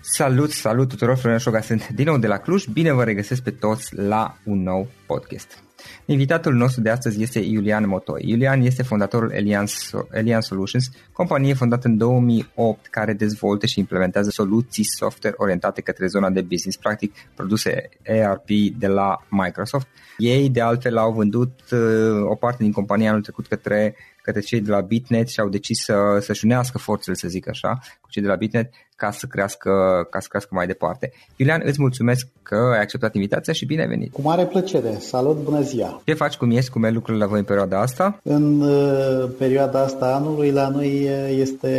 Salut, salut tuturor, Florin Șoga sunt din nou de la Cluj, bine vă regăsesc pe toți la un nou podcast. Invitatul nostru de astăzi este Iulian Motoi. Iulian este fondatorul Elian, Elian Solutions, companie fondată în 2008 care dezvoltă și implementează soluții software orientate către zona de business, practic produse ERP de la Microsoft. Ei de altfel au vândut uh, o parte din compania anul trecut către către cei de la Bitnet și au decis să, să-și unească forțele, să zic așa, cu cei de la Bitnet ca să crească, ca să crească mai departe. Iulian, îți mulțumesc că ai acceptat invitația și bine ai venit. Cu mare plăcere. Salut, bună ziua. Ce faci, cum ești, cum e lucrurile la voi în perioada asta? În uh, perioada asta anului la noi uh, este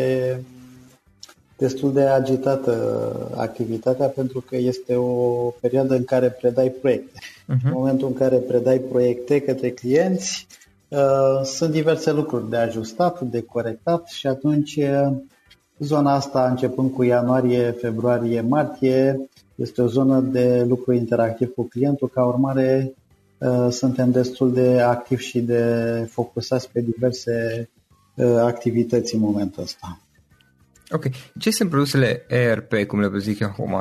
destul de agitată activitatea pentru că este o perioadă în care predai proiecte. Uh-huh. În momentul în care predai proiecte către clienți, Uh, sunt diverse lucruri de ajustat, de corectat și atunci uh, zona asta, începând cu ianuarie, februarie, martie, este o zonă de lucru interactiv cu clientul. Ca urmare, uh, suntem destul de activi și de focusați pe diverse activități în momentul ăsta. Ok. Ce sunt produsele ERP, cum le zic eu acum,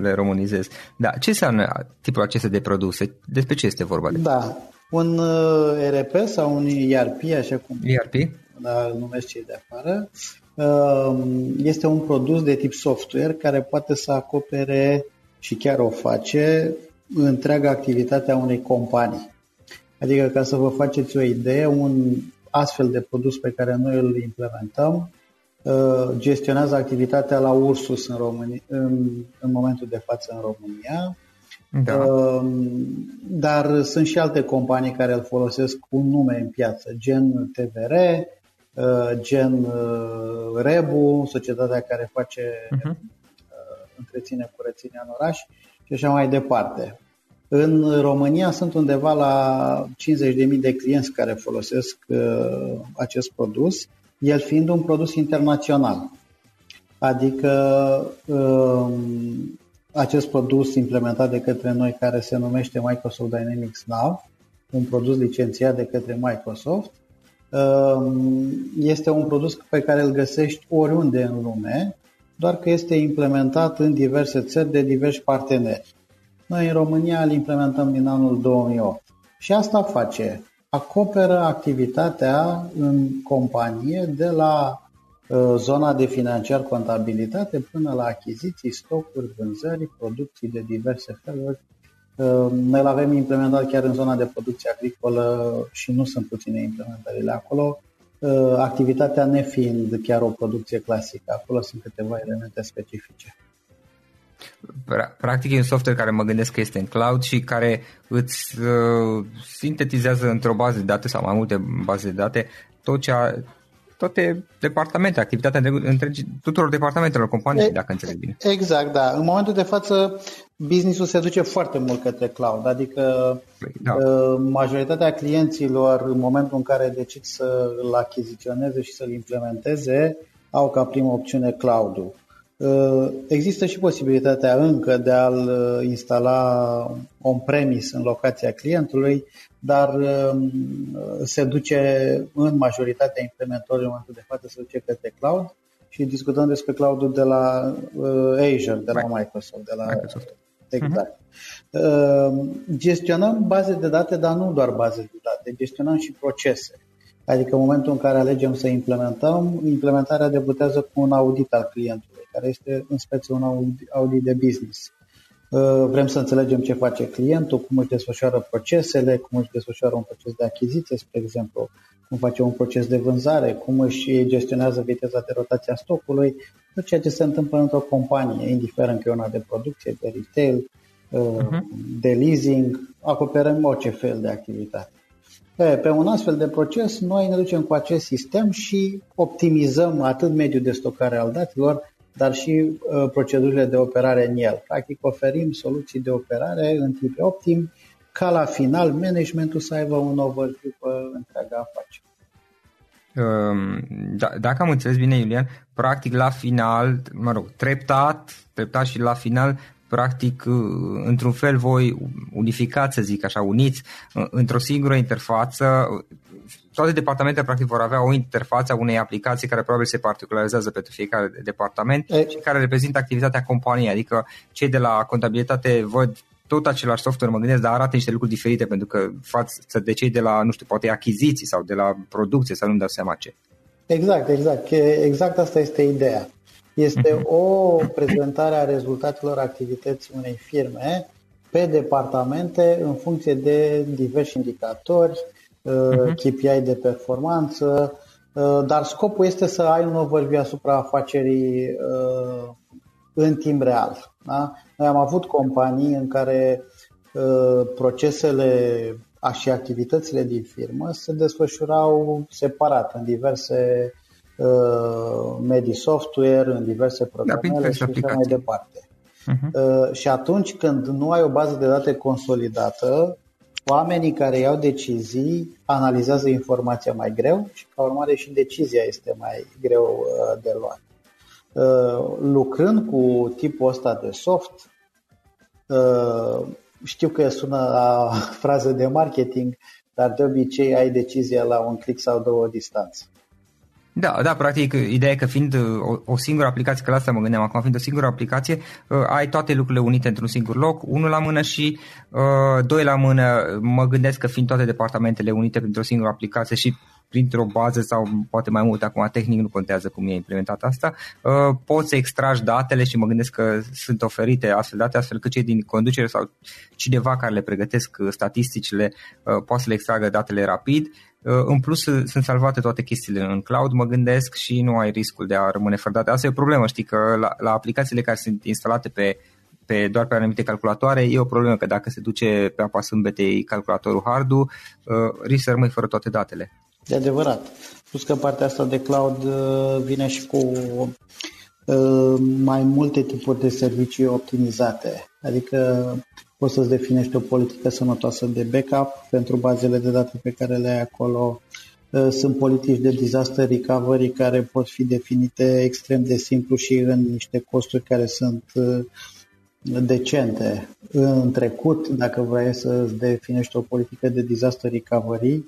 le românizez? Da, ce înseamnă tipul acesta de produse? Despre ce este vorba? De? Da, un uh, ERP sau un ERP, așa cum ERP? Da, îl numesc cei de afară, uh, este un produs de tip software care poate să acopere și chiar o face întreaga activitate a unei companii. Adică, ca să vă faceți o idee, un astfel de produs pe care noi îl implementăm uh, gestionează activitatea la Ursus în, România, în, în momentul de față în România, da. Uh, dar sunt și alte companii care îl folosesc cu un nume în piață, gen TVR, uh, gen Rebu, societatea care face uh-huh. întreține curățenia în oraș și așa mai departe. În România sunt undeva la 50.000 de clienți care folosesc uh, acest produs, el fiind un produs internațional. Adică uh, acest produs implementat de către noi care se numește Microsoft Dynamics Now, un produs licențiat de către Microsoft, uh, este un produs pe care îl găsești oriunde în lume, doar că este implementat în diverse țări de diversi parteneri. Noi în România îl implementăm din anul 2008. Și asta face, acoperă activitatea în companie de la uh, zona de financiar contabilitate până la achiziții, stocuri, vânzări, producții de diverse feluri. Uh, noi îl avem implementat chiar în zona de producție agricolă și nu sunt puține implementările acolo, uh, activitatea nefiind chiar o producție clasică. Acolo sunt câteva elemente specifice. Practic e un software care mă gândesc că este în cloud și care îți uh, sintetizează într-o bază de date sau mai multe baze de date tot ce a, toate departamente, activitatea întregi, tuturor departamentelor companiei, e, dacă înțeleg bine. Exact, da. În momentul de față, businessul se duce foarte mult către cloud, adică păi, da. Uh, majoritatea clienților, în momentul în care decid să-l achiziționeze și să-l implementeze, au ca primă opțiune cloud-ul. Uh, există și posibilitatea încă de a-l uh, instala on-premise în locația clientului, dar um, se duce în majoritatea implementărilor în momentul de față se duce către cloud și discutăm despre cloudul de la uh, Azure, de la Microsoft, de la Microsoft. Exact. Uh-huh. Gestionăm baze de date, dar nu doar baze de date, gestionăm și procese. Adică în momentul în care alegem să implementăm, implementarea debutează cu un audit al clientului care este în speță un audit de business. Uh, vrem să înțelegem ce face clientul, cum își desfășoară procesele, cum își desfășoară un proces de achiziție, spre exemplu, cum face un proces de vânzare, cum își gestionează viteza de rotație a stocului, tot ceea ce se întâmplă într-o companie, indiferent că e una de producție, de retail, uh-huh. de leasing, acoperăm orice fel de activitate. Pe, pe un astfel de proces, noi ne ducem cu acest sistem și optimizăm atât mediul de stocare al datelor, dar și uh, procedurile de operare în el. Practic oferim soluții de operare în tip optim ca la final managementul să aibă un overview pe întreaga afacere. Um, da, dacă am înțeles bine, Iulian, practic la final, mă rog, treptat, treptat și la final, practic, uh, într-un fel voi unificați, să zic așa, uniți uh, într-o singură interfață toate departamentele practic vor avea o interfață a unei aplicații care probabil se particularizează pentru fiecare departament e... și care reprezintă activitatea companiei, adică cei de la contabilitate văd tot același software, mă gândesc, dar arată niște lucruri diferite pentru că față de cei de la, nu știu, poate achiziții sau de la producție sau nu-mi dau seama ce. Exact, exact. Exact asta este ideea. Este uh-huh. o prezentare a rezultatelor activității unei firme pe departamente în funcție de diversi indicatori, uh-huh. KPI de performanță, uh, dar scopul este să ai un overview asupra afacerii uh, în timp real. Da? Noi am avut companii în care uh, procesele și activitățile din firmă se desfășurau separat în diverse medii software, în diverse da, programe și așa mai departe. Uh-huh. Și atunci când nu ai o bază de date consolidată, Oamenii care iau decizii analizează informația mai greu și ca urmare și decizia este mai greu uh, de luat. Uh, lucrând cu tipul ăsta de soft, uh, știu că sună la frază de marketing, dar de obicei ai decizia la un click sau două distanță. Da, da, practic, ideea e că fiind o, o singură aplicație, că la asta mă gândeam acum, fiind o singură aplicație, uh, ai toate lucrurile unite într-un singur loc, unul la mână și uh, doi la mână, mă gândesc că fiind toate departamentele unite printr-o singură aplicație și printr-o bază sau poate mai mult, acum tehnic nu contează cum e implementat asta, uh, poți să extragi datele și mă gândesc că sunt oferite astfel date, astfel că cei din conducere sau cineva care le pregătesc uh, statisticile uh, poate să le extragă datele rapid. În plus sunt salvate toate chestiile în cloud, mă gândesc, și nu ai riscul de a rămâne fără date. Asta e o problemă, știi, că la, la aplicațiile care sunt instalate pe pe, doar pe anumite calculatoare, e o problemă că dacă se duce pe apa sâmbetei calculatorul hard uh, risc să rămâi fără toate datele. De adevărat. Plus că partea asta de cloud uh, vine și cu uh, mai multe tipuri de servicii optimizate. Adică poți să-ți definești o politică sănătoasă de backup pentru bazele de date pe care le ai acolo. Uh, sunt politici de disaster recovery care pot fi definite extrem de simplu și în niște costuri care sunt decente. În trecut, dacă vrei să-ți definești o politică de disaster recovery,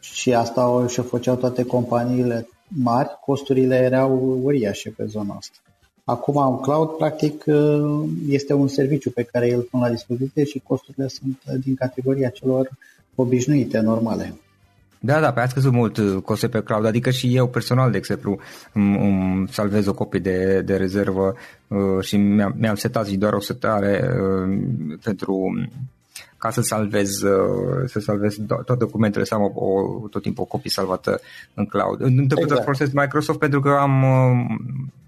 și asta o și făceau toate companiile mari, costurile erau uriașe pe zona asta. Acum un cloud practic este un serviciu pe care îl pun la dispoziție și costurile sunt din categoria celor obișnuite, normale. Da, da, pe a scăzut mult uh, costul pe cloud, adică și eu personal, de exemplu, îmi, îmi salvez o copie de, de rezervă uh, și mi-am, mi-am setat și doar o setare uh, pentru ca să salvez, uh, să salvez toate documentele, să am o, o, tot timpul o copie salvată în cloud. Întâmplă exact. folosesc Microsoft pentru că am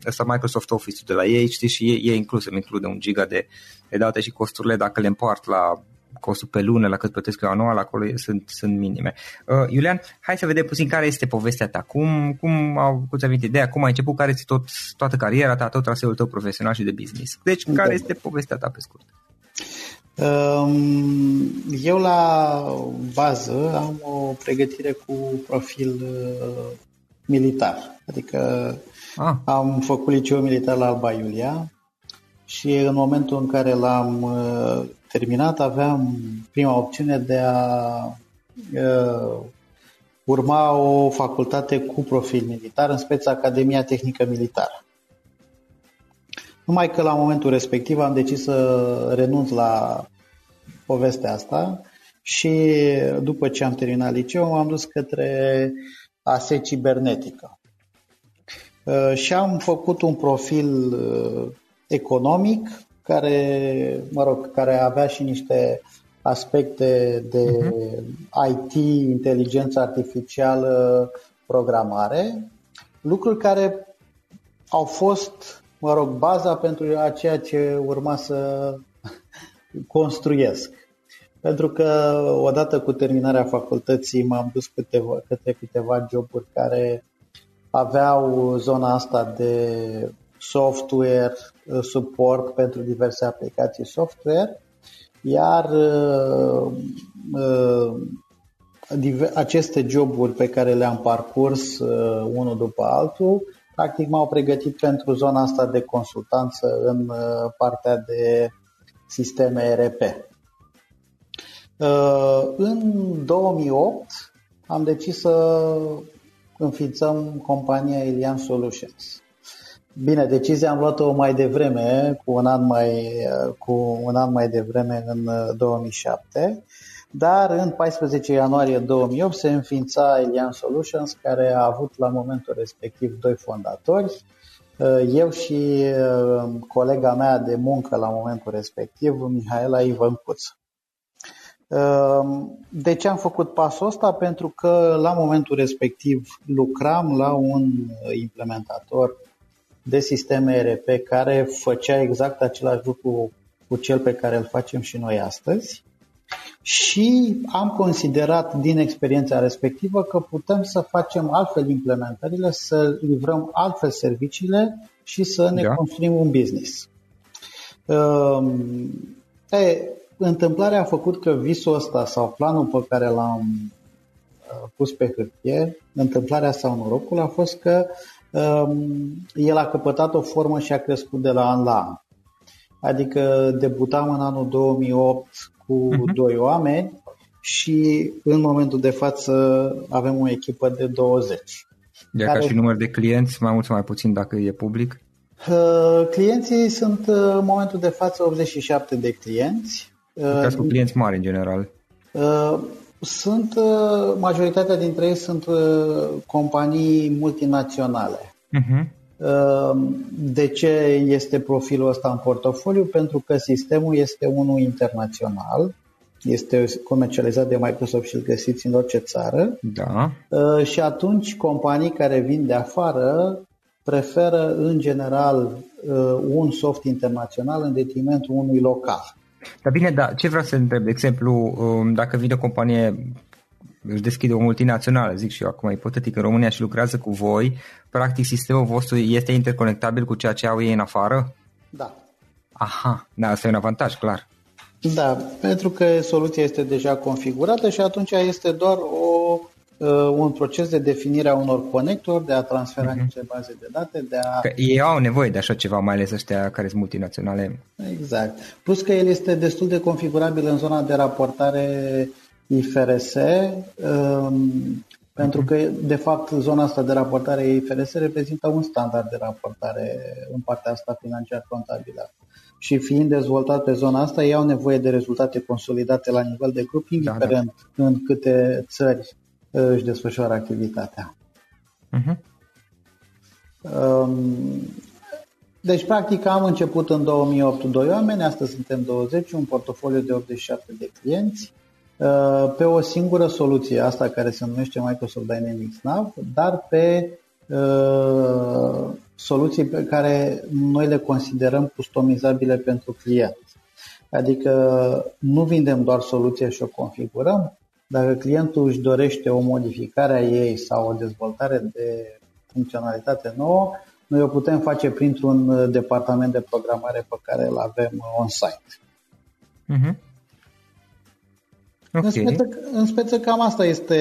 ăsta uh, Microsoft Office de la ei, știi, și e, e inclus, îmi include un giga de, de date și costurile, dacă le împart la costul pe lună, la cât plătesc eu anual, acolo sunt, sunt minime. Uh, Iulian, hai să vedem puțin care este povestea ta. Cum, cum, au, cum ți-a venit ideea, cum ai început, care este tot, toată cariera ta, tot traseul tău profesional și de business. Deci, care da. este povestea ta pe scurt? Eu la bază am o pregătire cu profil uh, militar, adică ah. am făcut liceu militar la Alba Iulia și în momentul în care l-am uh, terminat aveam prima opțiune de a uh, urma o facultate cu profil militar, în speță Academia Tehnică Militară. Numai că la momentul respectiv am decis să renunț la povestea asta și după ce am terminat liceu am dus către ASE Cibernetică. Uh, și am făcut un profil uh, economic care, mă rog, care avea și niște aspecte de uh-huh. IT, inteligență artificială, programare, lucruri care au fost mă rog, baza pentru a ceea ce urma să construiesc. Pentru că odată cu terminarea facultății m-am dus câteva, către câteva joburi care aveau zona asta de software, suport pentru diverse aplicații software, iar uh, uh, aceste joburi pe care le-am parcurs uh, unul după altul practic m-au pregătit pentru zona asta de consultanță în uh, partea de sisteme ERP. Uh, în 2008 am decis să înființăm compania Ilian Solutions. Bine, decizia am luat-o mai devreme, cu un an mai, uh, cu un an mai devreme în 2007 dar în 14 ianuarie 2008 se înființa Elian Solutions, care a avut la momentul respectiv doi fondatori, uh, eu și uh, colega mea de muncă la momentul respectiv, Mihaela Ivăncuț. Uh, de ce am făcut pasul ăsta? Pentru că la momentul respectiv lucram la un implementator de sisteme ERP care făcea exact același lucru cu cel pe care îl facem și noi astăzi și am considerat din experiența respectivă că putem să facem altfel implementările, să livrăm altfel serviciile și să ne da. construim un business. Um, e, întâmplarea a făcut că visul ăsta sau planul pe care l-am uh, pus pe hârtie, întâmplarea sau norocul a fost că um, el a căpătat o formă și a crescut de la an la an. Adică debutam în anul 2008 cu uh-huh. doi oameni și în momentul de față avem o echipă de 20. E care... ca și număr de clienți, mai mult sau mai puțin dacă e public? Uh, clienții sunt în momentul de față 87 de clienți. Lucrați cu clienți mari în general. Sunt, majoritatea dintre ei sunt companii multinaționale. Uh-huh. De ce este profilul ăsta în portofoliu? Pentru că sistemul este unul internațional, este comercializat de Microsoft și îl găsiți în orice țară. Da. Uh, și atunci companii care vin de afară preferă în general uh, un soft internațional în detrimentul unui local. Dar bine, da, ce vreau să întreb? De exemplu, um, dacă vine o companie își deschide o multinațională, zic și eu acum ipotetic, în România și lucrează cu voi, practic sistemul vostru este interconectabil cu ceea ce au ei în afară? Da. Aha, da, asta e un avantaj, clar. Da, pentru că soluția este deja configurată și atunci este doar o, uh, un proces de definire a unor conectori, de a transfera uh-huh. niște baze de date, de a... Că ei au nevoie de așa ceva, mai ales ăștia care sunt multinaționale. Exact. Plus că el este destul de configurabil în zona de raportare IFRS, um, pentru că, de fapt, zona asta de raportare IFRS reprezintă un standard de raportare în partea asta financiar contabilă. Și fiind dezvoltat pe zona asta, ei au nevoie de rezultate consolidate la nivel de grup, indiferent da, da. în câte țări uh, își desfășoară activitatea. Uh-huh. Deci, practic, am început în 2008 doi oameni, astăzi suntem 20, un portofoliu de 87 de clienți. Uh, pe o singură soluție, asta care se numește Microsoft Dynamics Nav, dar pe uh, soluții pe care noi le considerăm customizabile pentru client. Adică nu vindem doar soluția și o configurăm. Dacă clientul își dorește o modificare a ei sau o dezvoltare de funcționalitate nouă, noi o putem face printr-un departament de programare pe care îl avem on-site. Uh-huh. Okay. În, speță, în speță cam asta este...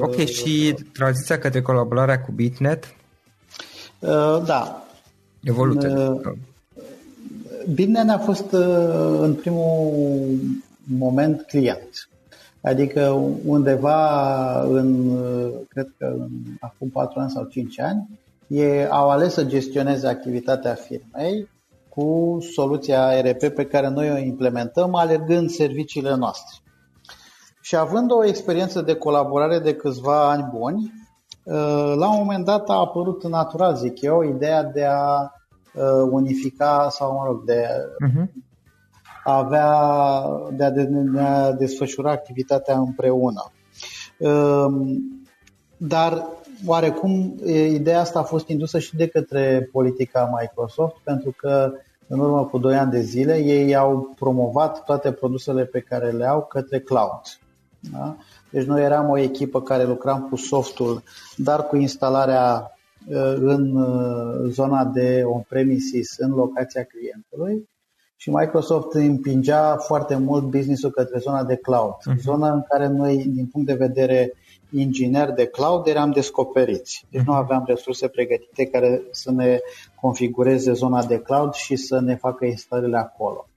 Ok, uh, și tranziția către colaborarea cu Bitnet? Uh, da. Evoluție. Uh, Bitnet a fost uh, în primul moment client. Adică undeva în, uh, cred că în, acum 4 ani sau 5 ani, ei au ales să gestioneze activitatea firmei cu soluția ERP pe care noi o implementăm alergând serviciile noastre. Și având o experiență de colaborare de câțiva ani buni, uh, la un moment dat a apărut natural, zic eu, ideea de a uh, unifica sau, mă rog, de uh-huh. a avea, de a, de, de a desfășura activitatea împreună. Um, dar oarecum ideea asta a fost indusă și de către politica Microsoft, pentru că în urmă cu 2 ani de zile ei au promovat toate produsele pe care le au către cloud. Da? Deci noi eram o echipă care lucram cu softul, dar cu instalarea uh, în uh, zona de on-premises, în locația clientului și Microsoft împingea foarte mult business-ul către zona de cloud, uh-huh. zona în care noi, din punct de vedere inginer de cloud, eram descoperiți. Deci uh-huh. nu mhm. aveam resurse pregătite care să ne configureze zona de cloud și să ne facă instalările acolo.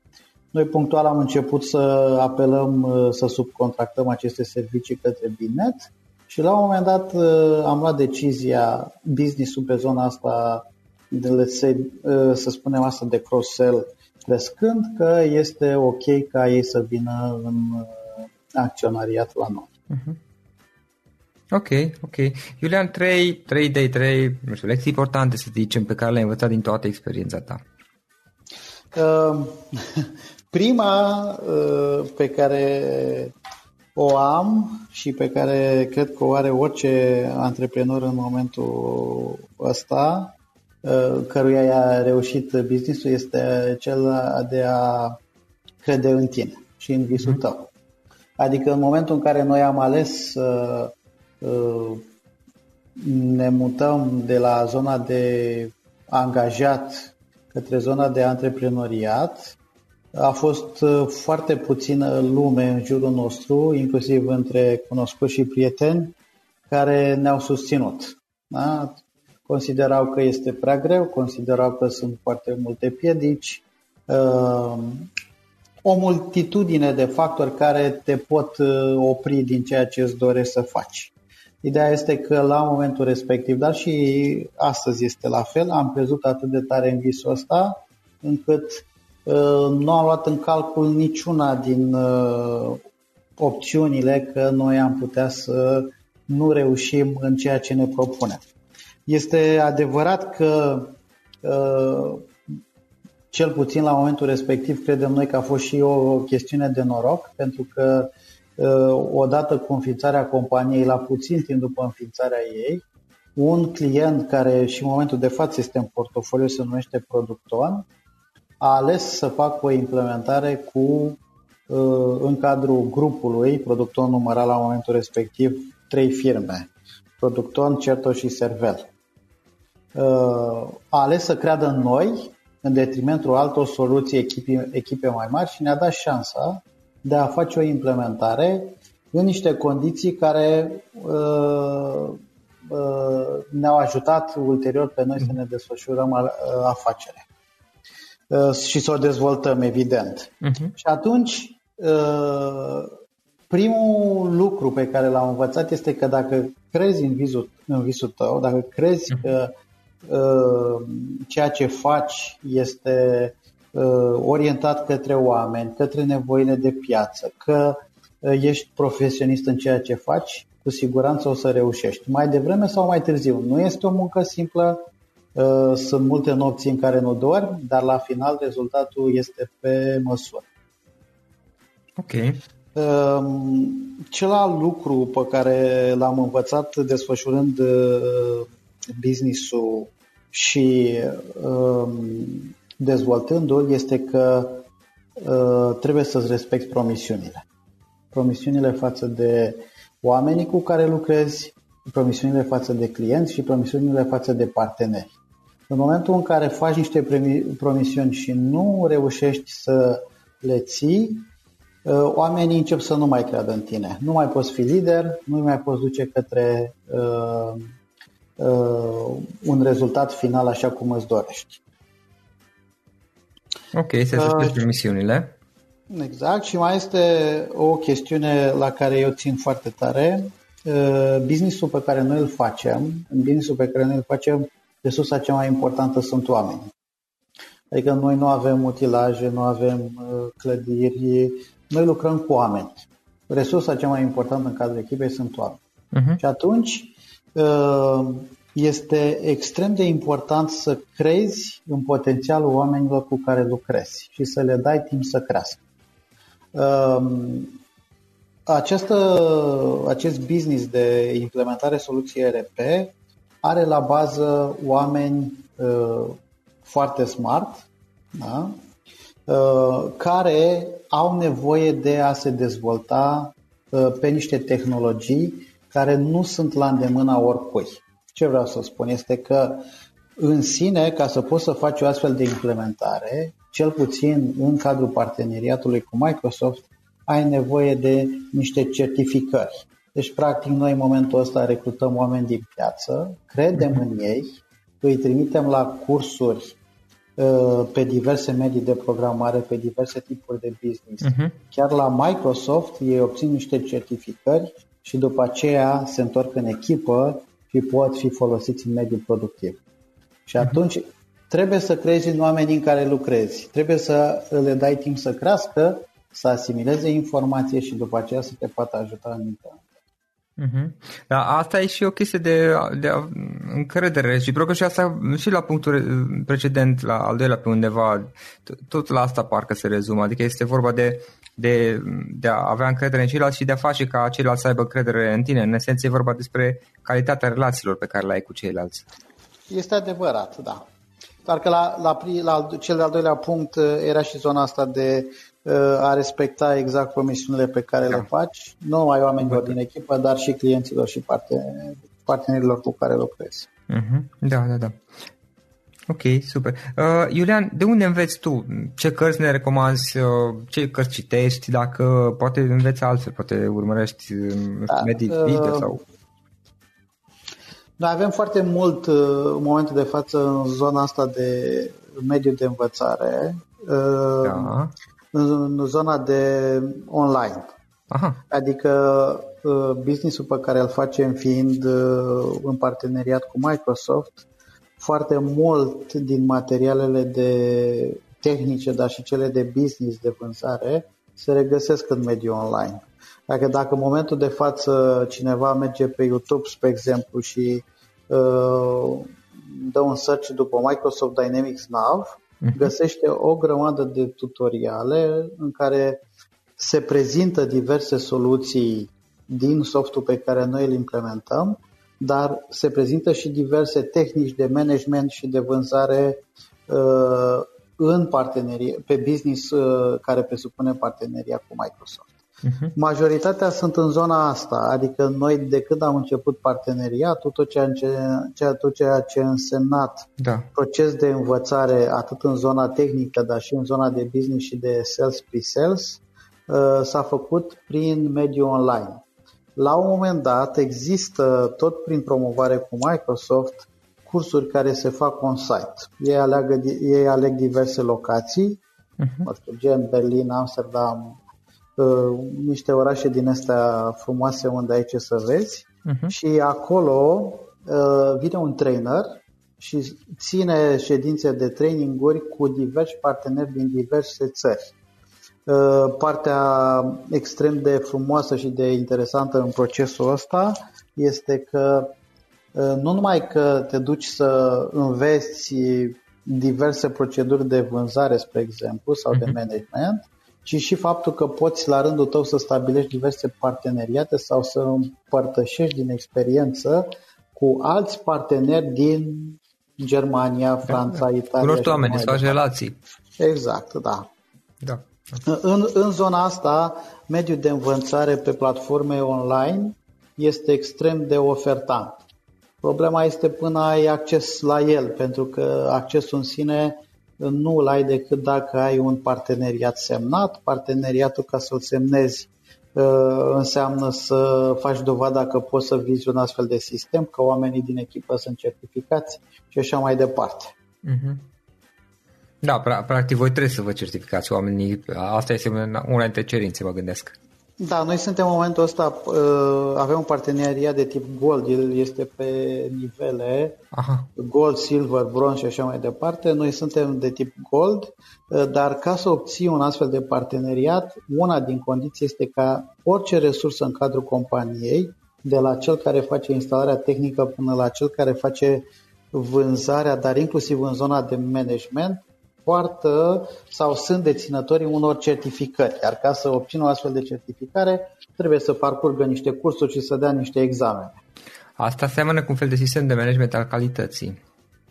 Noi punctual am început să apelăm uh, să subcontractăm aceste servicii către Binet și la un moment dat uh, am luat decizia business-ul pe zona asta, de, let's say, uh, să spunem asta de cross-sell, crescând că este ok ca ei să vină în acționariat la noi. Uh-huh. Ok, ok. Iulian, 3, 3 de 3, nu știu, lecții importante să zicem pe care le-ai învățat din toată experiența ta. Uh, Prima uh, pe care o am și pe care cred că o are orice antreprenor în momentul ăsta, uh, căruia i-a reușit business-ul, este cel de a crede în tine și în visul mm-hmm. tău. Adică în momentul în care noi am ales să uh, ne mutăm de la zona de angajat către zona de antreprenoriat, a fost uh, foarte puțină lume în jurul nostru, inclusiv între cunoscuți și prieteni, care ne-au susținut. Da? Considerau că este prea greu, considerau că sunt foarte multe piedici, uh, o multitudine de factori care te pot uh, opri din ceea ce îți dorești să faci. Ideea este că la momentul respectiv, dar și astăzi este la fel, am crezut atât de tare în visul ăsta, încât uh, nu am luat în calcul niciuna din uh, opțiunile că noi am putea să nu reușim în ceea ce ne propunem. Este adevărat că uh, cel puțin la momentul respectiv credem noi că a fost și o chestiune de noroc, pentru că uh, odată cu înființarea companiei, la puțin timp după înființarea ei, un client care și în momentul de față este în portofoliu, se numește Producton, a ales să facă o implementare cu uh, în cadrul grupului, Producton număra la momentul respectiv trei firme, Producton, Certo și Servel. Uh, a ales să creadă în noi, în detrimentul altor soluții echipe, echipe mai mari și ne-a dat șansa de a face o implementare în niște condiții care uh, uh, ne-au ajutat ulterior pe noi să ne desfășurăm uh, afacerea uh, și să o dezvoltăm, evident. Uh-huh. Și atunci, uh, primul lucru pe care l-am învățat este că dacă crezi în visul, în visul tău, dacă crezi uh-huh. că Uh, ceea ce faci este uh, orientat către oameni, către nevoile de piață, că uh, ești profesionist în ceea ce faci, cu siguranță o să reușești. Mai devreme sau mai târziu. Nu este o muncă simplă, sunt multe nopți în care nu dormi, dar la final rezultatul este pe măsură. Ok. Um, celălalt lucru pe care l-am învățat desfășurând business-ul și um, dezvoltându-l este că uh, trebuie să-ți respecti promisiunile. Promisiunile față de oamenii cu care lucrezi, promisiunile față de clienți și promisiunile față de parteneri. În momentul în care faci niște promisiuni și nu reușești să le ții, uh, oamenii încep să nu mai creadă în tine. Nu mai poți fi lider, nu mai poți duce către uh, uh, un rezultat final așa cum îți dorești. Ok, se respectă uh, misiunile. Exact, și mai este o chestiune la care eu țin foarte tare. Uh, businessul pe care noi îl facem, în businessul pe care noi îl facem, resursa cea mai importantă sunt oamenii. Adică noi nu avem utilaje, nu avem uh, clădiri, noi lucrăm cu oameni. Resursa cea mai importantă în cadrul echipei sunt oameni. Uh-huh. Și atunci Uh, este extrem de important să crezi în potențialul oamenilor cu care lucrezi și să le dai timp să crească. Um, această, acest business de implementare soluției ERP are la bază oameni uh, foarte smart, da? uh, care au nevoie de a se dezvolta uh, pe niște tehnologii care nu sunt la îndemâna oricui. Ce vreau să spun este că în sine, ca să poți să faci o astfel de implementare, cel puțin în cadrul parteneriatului cu Microsoft, ai nevoie de niște certificări. Deci, practic, noi în momentul ăsta recrutăm oameni din piață, credem în ei, îi trimitem la cursuri uh, pe diverse medii de programare, pe diverse tipuri de business. Uh-huh. Chiar la Microsoft ei obțin niște certificări și după aceea se întorc în echipă și pot fi folosiți în mediul productiv. Și mhm. atunci trebuie să crezi în oamenii în care lucrezi, trebuie să le dai timp să crească, să asimileze informație și după aceea să te poată ajuta în implementare. Uh-huh. Dar asta e și o chestie de, de încredere reciprocă și asta și la punctul precedent, la al doilea pe undeva, tot la asta parcă se rezumă, adică este vorba de de, de a avea încredere în ceilalți și de a face ca ceilalți să aibă încredere în tine. În esență e vorba despre calitatea relațiilor pe care le ai cu ceilalți. Este adevărat, da. Dar că la, la, la cel de-al doilea punct uh, era și zona asta de uh, a respecta exact promisiunile pe care da. le faci, nu numai oamenilor din echipă, dar și clienților și partenerilor cu care lucrezi. Uh-huh. Da, da, da. Ok, super. Uh, Iulian, de unde înveți tu? Ce cărți ne recomanzi? Uh, ce cărți citești? Dacă poate înveți altfel, poate urmărești uh, da, medii uh, video sau... Noi avem foarte mult uh, în momentul de față în zona asta de mediu de învățare, uh, da. În zona de online. Aha. Adică uh, businessul pe care îl facem fiind uh, în parteneriat cu Microsoft, foarte mult din materialele de tehnice, dar și cele de business, de vânzare, se regăsesc în mediul online. Dacă, dacă în momentul de față cineva merge pe YouTube, spre exemplu, și uh, dă un search după Microsoft Dynamics Nav, uh-huh. Găsește o grămadă de tutoriale în care se prezintă diverse soluții din softul pe care noi îl implementăm, dar se prezintă și diverse tehnici de management și de vânzare uh, în partenerie, pe business uh, care presupune parteneria cu Microsoft. Uh-huh. Majoritatea sunt în zona asta, adică noi de când am început parteneriatul, tot ceea ce, tot ceea ce a însemnat da. proces de învățare atât în zona tehnică, dar și în zona de business și de sales pre-sales, uh, s-a făcut prin mediul online. La un moment dat există, tot prin promovare cu Microsoft, cursuri care se fac on-site. Ei, aleagă, ei aleg diverse locații, uh-huh. știu, gen Berlin, Amsterdam, uh, niște orașe din astea frumoase unde ai ce să vezi uh-huh. și acolo uh, vine un trainer și ține ședințe de traininguri cu diversi parteneri din diverse țări. Uh, partea extrem de frumoasă și de interesantă în procesul ăsta este că uh, nu numai că te duci să înveți diverse proceduri de vânzare, spre exemplu, sau de mhm. management, ci și faptul că poți la rândul tău să stabilești diverse parteneriate sau să împărtășești din experiență cu alți parteneri din Germania, Franța, da, Italia. Cunoști oameni, să faci relații. Exact, da. Da. În, în zona asta, mediul de învățare pe platforme online este extrem de ofertant. Problema este până ai acces la el, pentru că accesul în sine nu îl ai decât dacă ai un parteneriat semnat. Parteneriatul, ca să-l semnezi, uh, înseamnă să faci dovada că poți să vizi un astfel de sistem, că oamenii din echipă sunt certificați și așa mai departe. Uh-huh. Da, practic voi trebuie să vă certificați oamenii. Asta este una dintre cerințe, mă gândesc. Da, noi suntem în momentul ăsta, uh, avem un parteneriat de tip Gold, el este pe nivele Aha. Gold, Silver, Bronze și așa mai departe. Noi suntem de tip Gold, uh, dar ca să obții un astfel de parteneriat, una din condiții este ca orice resursă în cadrul companiei, de la cel care face instalarea tehnică până la cel care face vânzarea, dar inclusiv în zona de management, poartă sau sunt deținătorii unor certificări. Iar ca să obțină o astfel de certificare, trebuie să parcurgă niște cursuri și să dea niște examene. Asta seamănă cu un fel de sistem de management al calității.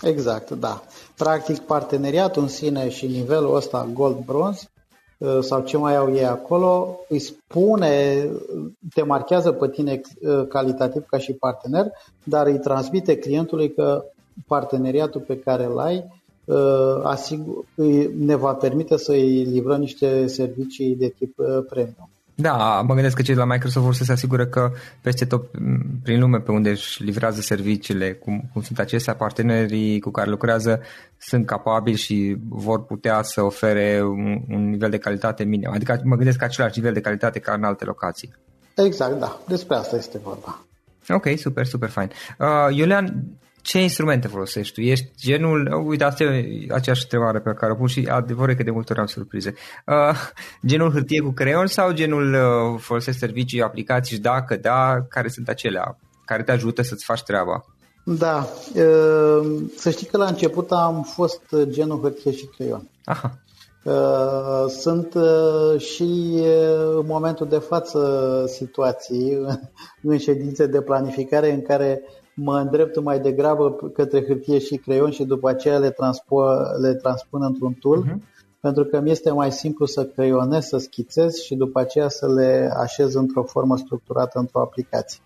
Exact, da. Practic, parteneriatul în sine și nivelul ăsta gold-bronz uh, sau ce mai au ei acolo, îi spune, te marchează pe tine uh, calitativ ca și partener, dar îi transmite clientului că parteneriatul pe care îl ai Uh, asigur, ne va permite să îi livrăm niște servicii de tip uh, premium. Da, mă gândesc că cei de la Microsoft vor să se asigure că peste tot prin lume pe unde își livrează serviciile, cum, cum sunt acestea, partenerii cu care lucrează sunt capabili și vor putea să ofere un, un nivel de calitate minim. Adică mă gândesc că același nivel de calitate ca în alte locații. Exact, da. Despre asta este vorba. Ok, super, super fain. Uh, Iulian, ce instrumente folosești tu? Ești genul, uite, asta e aceeași întrebare pe care o pun și adevărul că de multe ori am surprize. Uh, genul hârtie cu creion sau genul uh, folosești servicii, aplicații și dacă da, care sunt acelea care te ajută să-ți faci treaba? Da, uh, să știi că la început am fost genul hârtie și creion. Aha. Uh, sunt uh, și uh, în momentul de față situații în ședințe de planificare în care mă îndrept mai degrabă către hârtie și creion și după aceea le, transpo- le transpun într-un tool, uh-huh. pentru că mi este mai simplu să creionez, să schițez și după aceea să le așez într-o formă structurată într-o aplicație.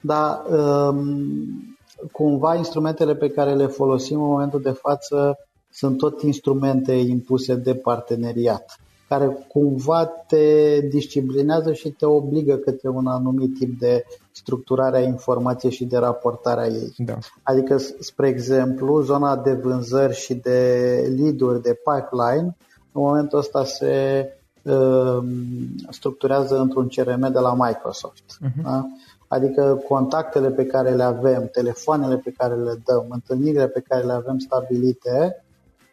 Dar um, cumva instrumentele pe care le folosim în momentul de față sunt tot instrumente impuse de parteneriat care cumva te disciplinează și te obligă către un anumit tip de structurare a informației și de raportarea ei. Da. Adică, spre exemplu, zona de vânzări și de lead de pipeline, în momentul ăsta se structurează într-un CRM de la Microsoft. Uh-huh. Da? Adică contactele pe care le avem, telefoanele pe care le dăm, întâlnirile pe care le avem stabilite,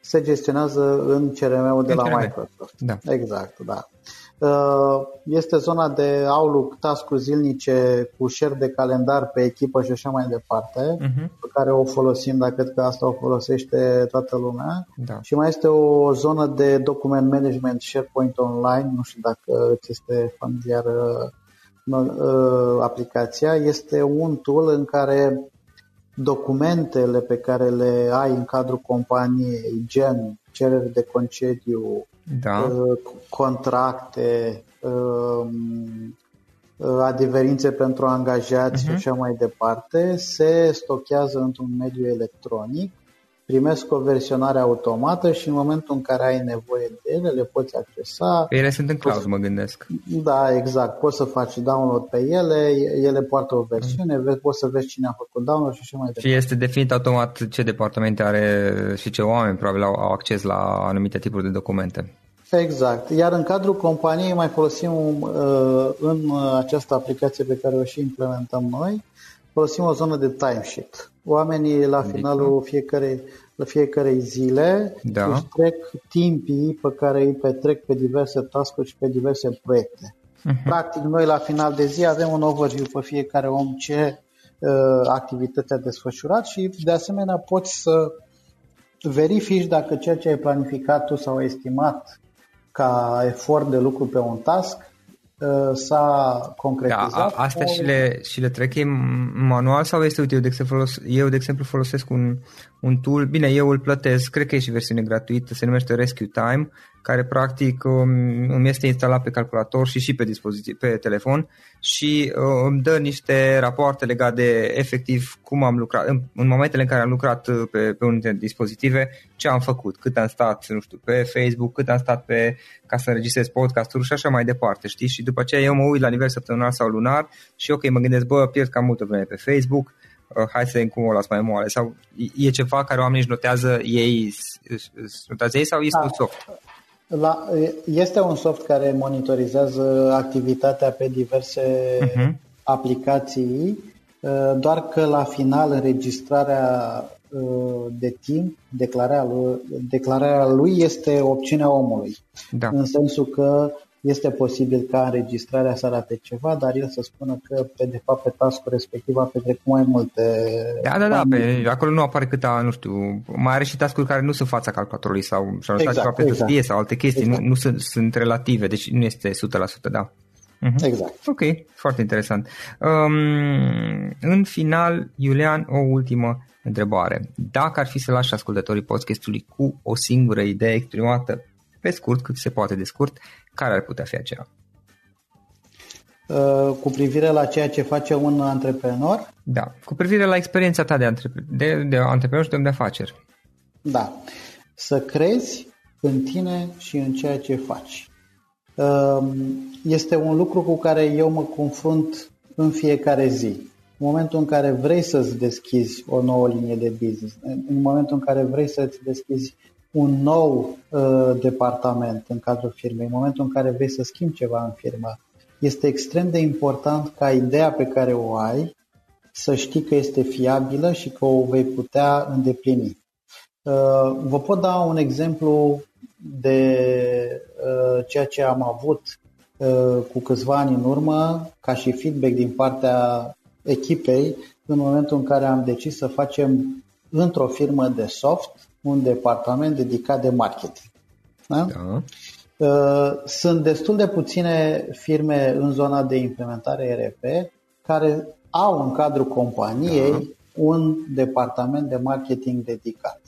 se gestionează în CRM-ul de la Microsoft. Da. Exact, da. Uh, este zona de Outlook, task zilnice cu share de calendar pe echipă și așa mai departe, uh-huh. pe care o folosim, dar cred că asta o folosește toată lumea. Da. Și mai este o zonă de document management SharePoint Online, nu știu dacă ți este familiară uh, aplicația. Este un tool în care documentele pe care le ai în cadrul companiei, gen cereri de concediu, da. Uh, contracte, um, uh, adeverințe pentru angajați uh-huh. și mhm. așa mai departe, se stochează într-un mediu electronic primesc o versionare automată și în momentul în care ai nevoie de ele, le poți accesa. Ele sunt în cloud, mă gândesc. Da, exact. Poți să faci download pe ele, ele poartă o versiune, mm. poți să vezi cine a făcut download și așa mai departe. Și este definit automat ce departamente are și ce oameni probabil au, au acces la anumite tipuri de documente. Exact. Iar în cadrul companiei mai folosim uh, în această aplicație pe care o și implementăm noi, folosim o zonă de timesheet. Oamenii la adică? finalul fiecarei, la fiecarei zile da. își trec timpii pe care îi petrec pe diverse task și pe diverse proiecte. Uh-huh. Practic, noi la final de zi avem un overview pe fiecare om ce uh, activități a desfășurat și de asemenea poți să verifici dacă ceea ce ai planificat tu sau estimat ca efort de lucru pe un task Uh, s-a concretizat. Da, astea și le, și le trec manual sau este, uite, eu de exemplu, folos, eu de exemplu folosesc un, un tool, bine, eu îl plătesc, cred că e și versiune gratuită, se numește Rescue Time, care practic um, îmi este instalat pe calculator și și pe dispozitiv, pe telefon și uh, îmi dă niște rapoarte legate de efectiv cum am lucrat, în, în momentele în care am lucrat uh, pe, pe unele dispozitive, ce am făcut, cât am stat, nu știu, pe Facebook, cât am stat pe ca să înregistrez podcasturi și așa mai departe, știi? Și după aceea eu mă uit la nivel săptămânal sau lunar și ok, mă gândesc, bă, pierd cam multă vreme pe Facebook, uh, hai să vedem cum o las mai moale sau e ceva care oamenii își notează ei, notează ei sau este da. un soft? La, este un soft care monitorizează activitatea pe diverse uh-huh. aplicații, uh, doar că la final înregistrarea uh, de timp, declararea lui, declararea lui este opțiunea omului. Da. În sensul că este posibil ca înregistrarea să arate ceva, dar el să spună că pe de fapt pe task-ul respectiv a petrecut mai multe... Da, da, da, pe, acolo nu apare câta, nu știu, mai are și task care nu sunt fața calculatorului sau și exact, ceva pe exact. sau alte chestii, exact. nu, nu sunt, sunt relative, deci nu este 100%, da. Uh-huh. Exact. Ok, foarte interesant. Um, în final, Iulian, o ultimă întrebare. Dacă ar fi să lași ascultătorii podcastului cu o singură idee exprimată pe scurt, cât se poate de scurt, care ar putea fi aceea? Uh, cu privire la ceea ce face un antreprenor? Da, cu privire la experiența ta de, antrepre- de, de antreprenor și de om de afaceri. Da, să crezi în tine și în ceea ce faci. Um, este un lucru cu care eu mă confrunt în fiecare zi. În momentul în care vrei să-ți deschizi o nouă linie de business, în momentul în care vrei să-ți deschizi un nou uh, departament în cadrul firmei, în momentul în care vrei să schimbi ceva în firmă, este extrem de important ca ideea pe care o ai să știi că este fiabilă și că o vei putea îndeplini. Uh, vă pot da un exemplu de uh, ceea ce am avut uh, cu câțiva ani în urmă, ca și feedback din partea echipei, în momentul în care am decis să facem într-o firmă de soft un departament dedicat de marketing. Da? Da. Uh, sunt destul de puține firme în zona de implementare RP care au în cadrul companiei da. un departament de marketing dedicat.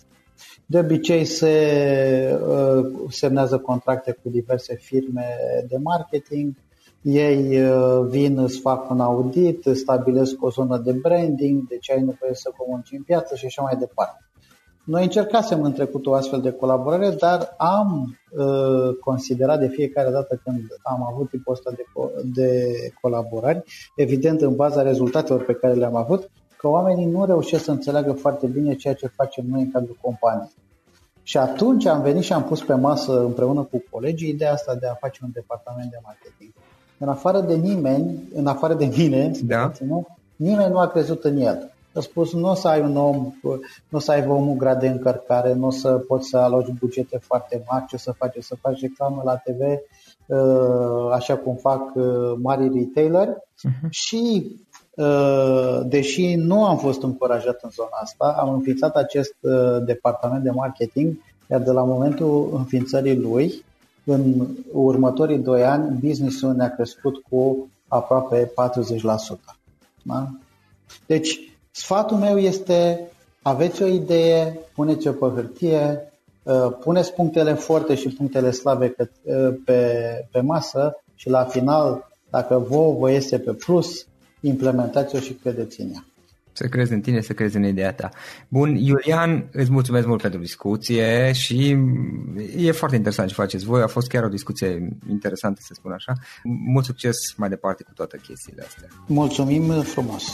De obicei se uh, semnează contracte cu diverse firme de marketing, ei uh, vin, îți fac un audit, stabilesc o zonă de branding, de ce ai nevoie să comunici în piață și așa mai departe. Noi încercasem în trecut o astfel de colaborare, dar am uh, considerat de fiecare dată când am avut tipul ăsta de, co- de colaborări, evident în baza rezultatelor pe care le-am avut, că oamenii nu reușesc să înțeleagă foarte bine ceea ce facem noi în cadrul companiei. Și atunci am venit și am pus pe masă împreună cu colegii ideea asta de a face un departament de marketing. În afară de nimeni, în afară de mine, da. nu, nimeni nu a crezut în el. A spus, nu o să ai un om, nu o să ai omul grad de încărcare, nu o să poți să aloci bugete foarte mari, ce o să faci, o să faci reclamă la TV, uh, așa cum fac uh, mari retailer uh-huh. și uh, deși nu am fost încurajat în zona asta, am înființat acest departament de marketing, iar de la momentul înființării lui, în următorii doi ani, business-ul ne-a crescut cu aproape 40%. Da? Deci, Sfatul meu este aveți o idee, puneți-o pe hârtie, uh, puneți punctele forte și punctele slabe uh, pe, pe masă și la final, dacă vouă vă iese pe plus, implementați-o și credeți în ea. Să crezi în tine, să crezi în ideea ta. Bun, Iulian, îți mulțumesc mult pentru discuție și e foarte interesant ce faceți voi. A fost chiar o discuție interesantă, să spun așa. Mult succes mai departe cu toate chestiile astea. Mulțumim frumos!